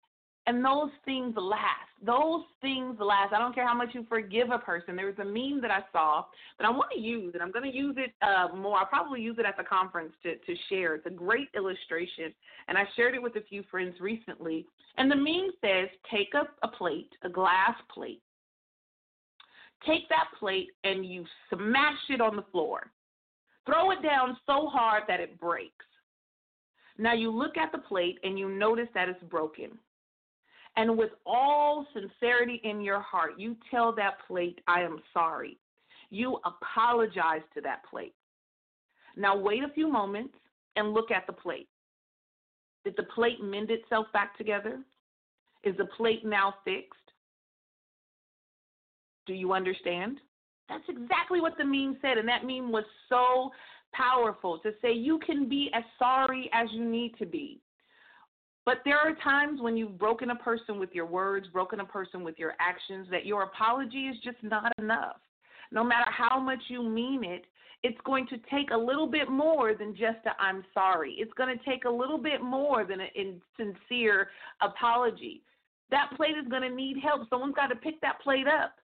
And those things last. Those things last. I don't care how much you forgive a person. There was a meme that I saw that I want to use, and I'm going to use it uh, more. I'll probably use it at the conference to, to share. It's a great illustration, and I shared it with a few friends recently. And the meme says take up a plate, a glass plate. Take that plate and you smash it on the floor. Throw it down so hard that it breaks. Now you look at the plate and you notice that it's broken and with all sincerity in your heart, you tell that plate, I am sorry. You apologize to that plate. Now, wait a few moments and look at the plate. Did the plate mend itself back together? Is the plate now fixed? Do you understand? That's exactly what the meme said, and that meme was so powerful to say you can be as sorry as you need to be. But there are times when you've broken a person with your words, broken a person with your actions, that your apology is just not enough. No matter how much you mean it, it's going to take a little bit more than just a I'm sorry. It's going to take a little bit more than an sincere apology. That plate is going to need help. Someone's got to pick that plate up.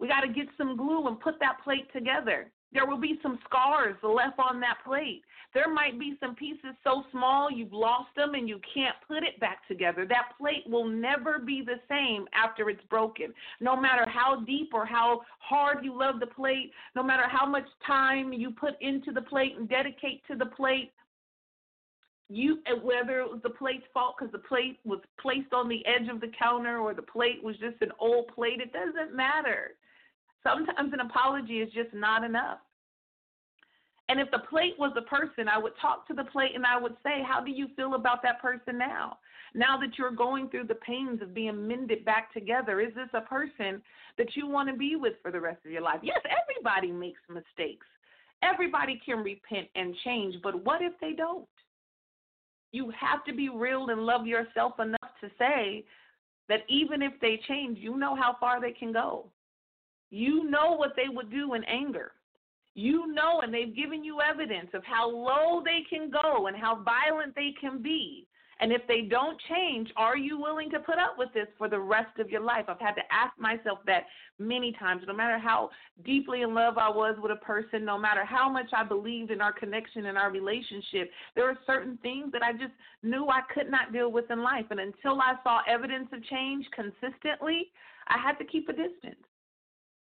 We got to get some glue and put that plate together. There will be some scars left on that plate. There might be some pieces so small you've lost them and you can't put it back together. That plate will never be the same after it's broken. No matter how deep or how hard you love the plate, no matter how much time you put into the plate and dedicate to the plate, you eh, whether it was the plate's fault because the plate was placed on the edge of the counter or the plate was just an old plate, it doesn't matter. Sometimes an apology is just not enough. And if the plate was a person, I would talk to the plate and I would say, How do you feel about that person now? Now that you're going through the pains of being mended back together, is this a person that you want to be with for the rest of your life? Yes, everybody makes mistakes. Everybody can repent and change, but what if they don't? You have to be real and love yourself enough to say that even if they change, you know how far they can go. You know what they would do in anger. You know, and they've given you evidence of how low they can go and how violent they can be. And if they don't change, are you willing to put up with this for the rest of your life? I've had to ask myself that many times. No matter how deeply in love I was with a person, no matter how much I believed in our connection and our relationship, there are certain things that I just knew I could not deal with in life. And until I saw evidence of change consistently, I had to keep a distance.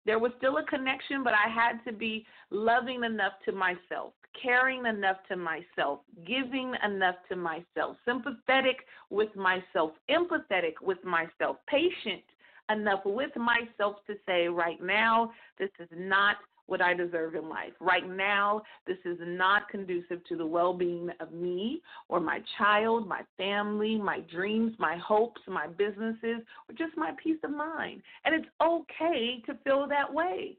There was still a connection, but I had to be loving enough to myself, caring enough to myself, giving enough to myself, sympathetic with myself, empathetic with myself, patient enough with myself to say, right now, this is not what I deserve in life. Right now, this is not conducive to the well being of me or my child, my family, my dreams, my hopes, my businesses, or just my peace of mind. And it's okay to feel that way.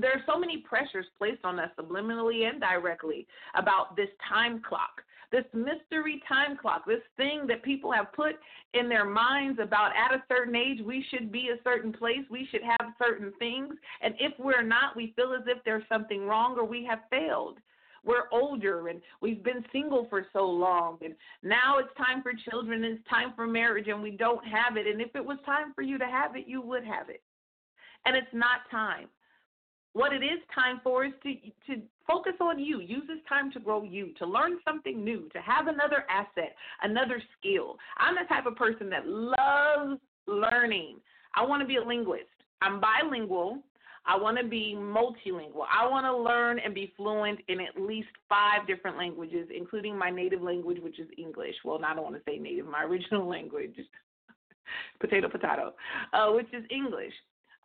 There are so many pressures placed on us subliminally and directly about this time clock this mystery time clock, this thing that people have put in their minds about at a certain age we should be a certain place, we should have certain things, and if we're not, we feel as if there's something wrong or we have failed. We're older and we've been single for so long, and now it's time for children, it's time for marriage, and we don't have it. And if it was time for you to have it, you would have it. And it's not time. What it is time for is to, to focus on you. Use this time to grow you, to learn something new, to have another asset, another skill. I'm the type of person that loves learning. I want to be a linguist. I'm bilingual. I want to be multilingual. I want to learn and be fluent in at least five different languages, including my native language, which is English. Well, I don't want to say native, my original language, potato, potato, uh, which is English.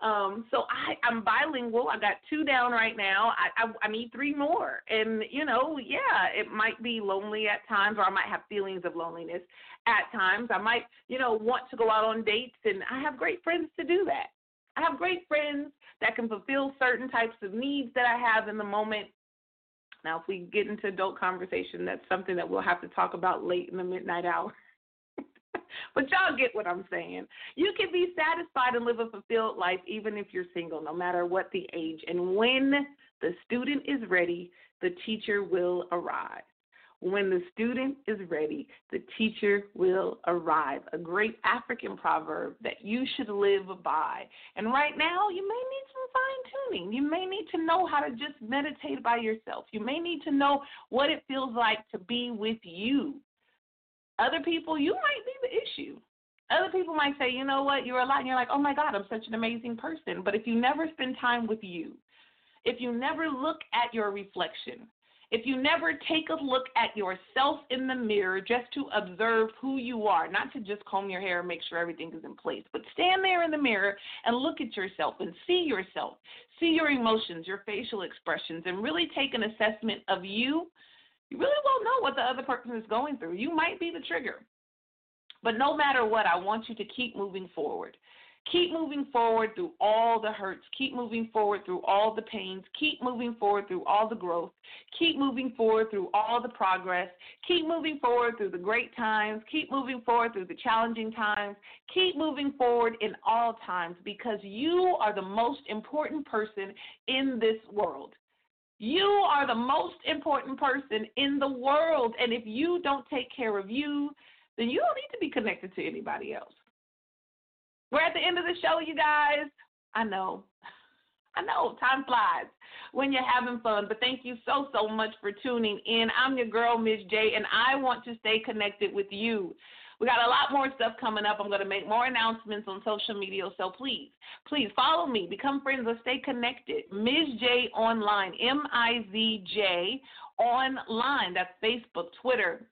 Um, so I, I'm bilingual. I got two down right now. I, I I need three more. And you know, yeah, it might be lonely at times, or I might have feelings of loneliness at times. I might, you know, want to go out on dates, and I have great friends to do that. I have great friends that can fulfill certain types of needs that I have in the moment. Now, if we get into adult conversation, that's something that we'll have to talk about late in the midnight hour. but y'all get what I'm saying. You can be satisfied and live a fulfilled life even if you're single, no matter what the age. And when the student is ready, the teacher will arrive. When the student is ready, the teacher will arrive. A great African proverb that you should live by. And right now, you may need some fine tuning. You may need to know how to just meditate by yourself. You may need to know what it feels like to be with you other people, you might be the issue. Other people might say, you know what, you're a lot, and you're like, oh my God, I'm such an amazing person. But if you never spend time with you, if you never look at your reflection, if you never take a look at yourself in the mirror just to observe who you are, not to just comb your hair and make sure everything is in place, but stand there in the mirror and look at yourself and see yourself, see your emotions, your facial expressions, and really take an assessment of you you really won't know what the other person is going through. You might be the trigger. But no matter what, I want you to keep moving forward. Keep moving forward through all the hurts. Keep moving forward through all the pains. Keep moving forward through all the growth. Keep moving forward through all the progress. Keep moving forward through the great times. Keep moving forward through the challenging times. Keep moving forward in all times because you are the most important person in this world. You are the most important person in the world. And if you don't take care of you, then you don't need to be connected to anybody else. We're at the end of the show, you guys. I know. I know, time flies when you're having fun. But thank you so, so much for tuning in. I'm your girl, Miz J, and I want to stay connected with you. We got a lot more stuff coming up. I'm going to make more announcements on social media. So please, please follow me, become friends, let's stay connected. Miz J Online, M I Z J Online. That's Facebook, Twitter,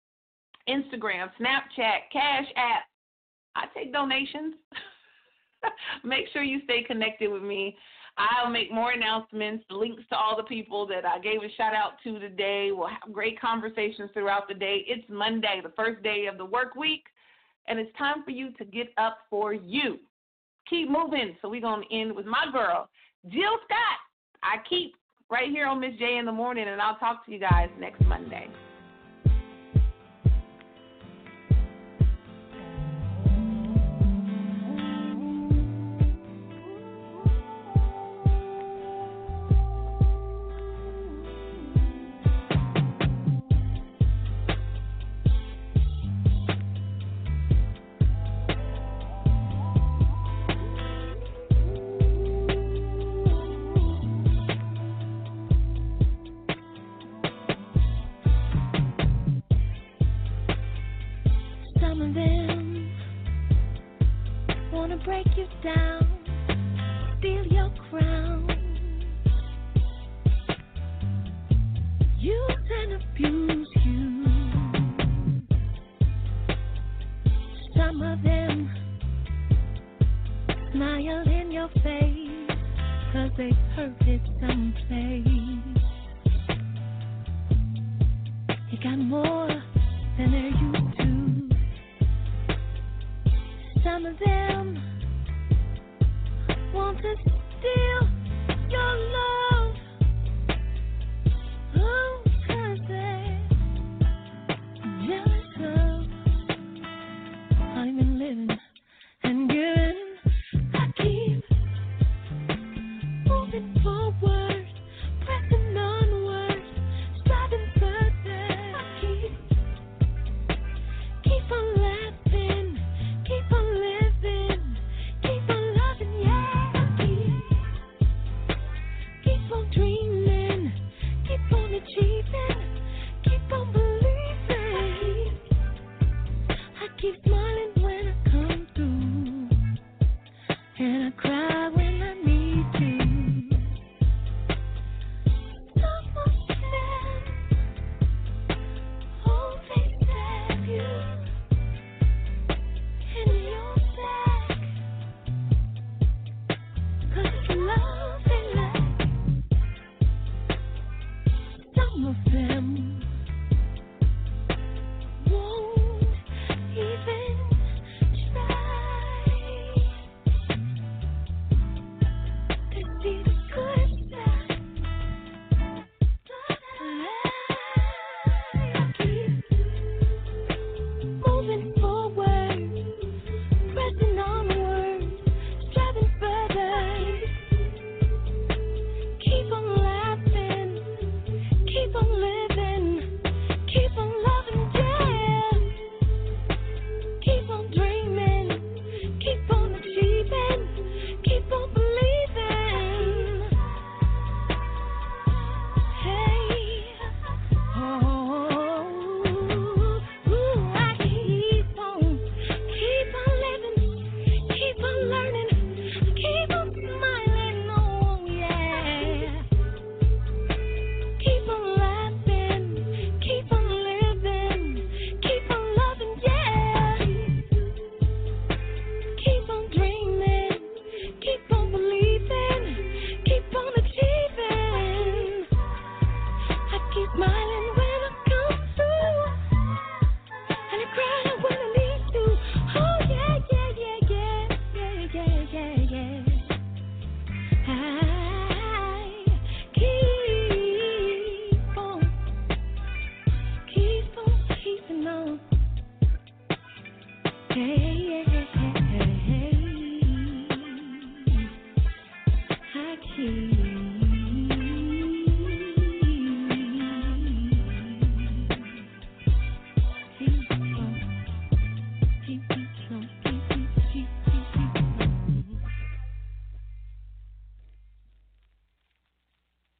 Instagram, Snapchat, Cash App. I take donations. make sure you stay connected with me. I'll make more announcements, links to all the people that I gave a shout out to today. We'll have great conversations throughout the day. It's Monday, the first day of the work week and it's time for you to get up for you. Keep moving. So we're going to end with my girl, Jill Scott. I keep right here on Miz J in the morning, and I'll talk to you guys next Monday.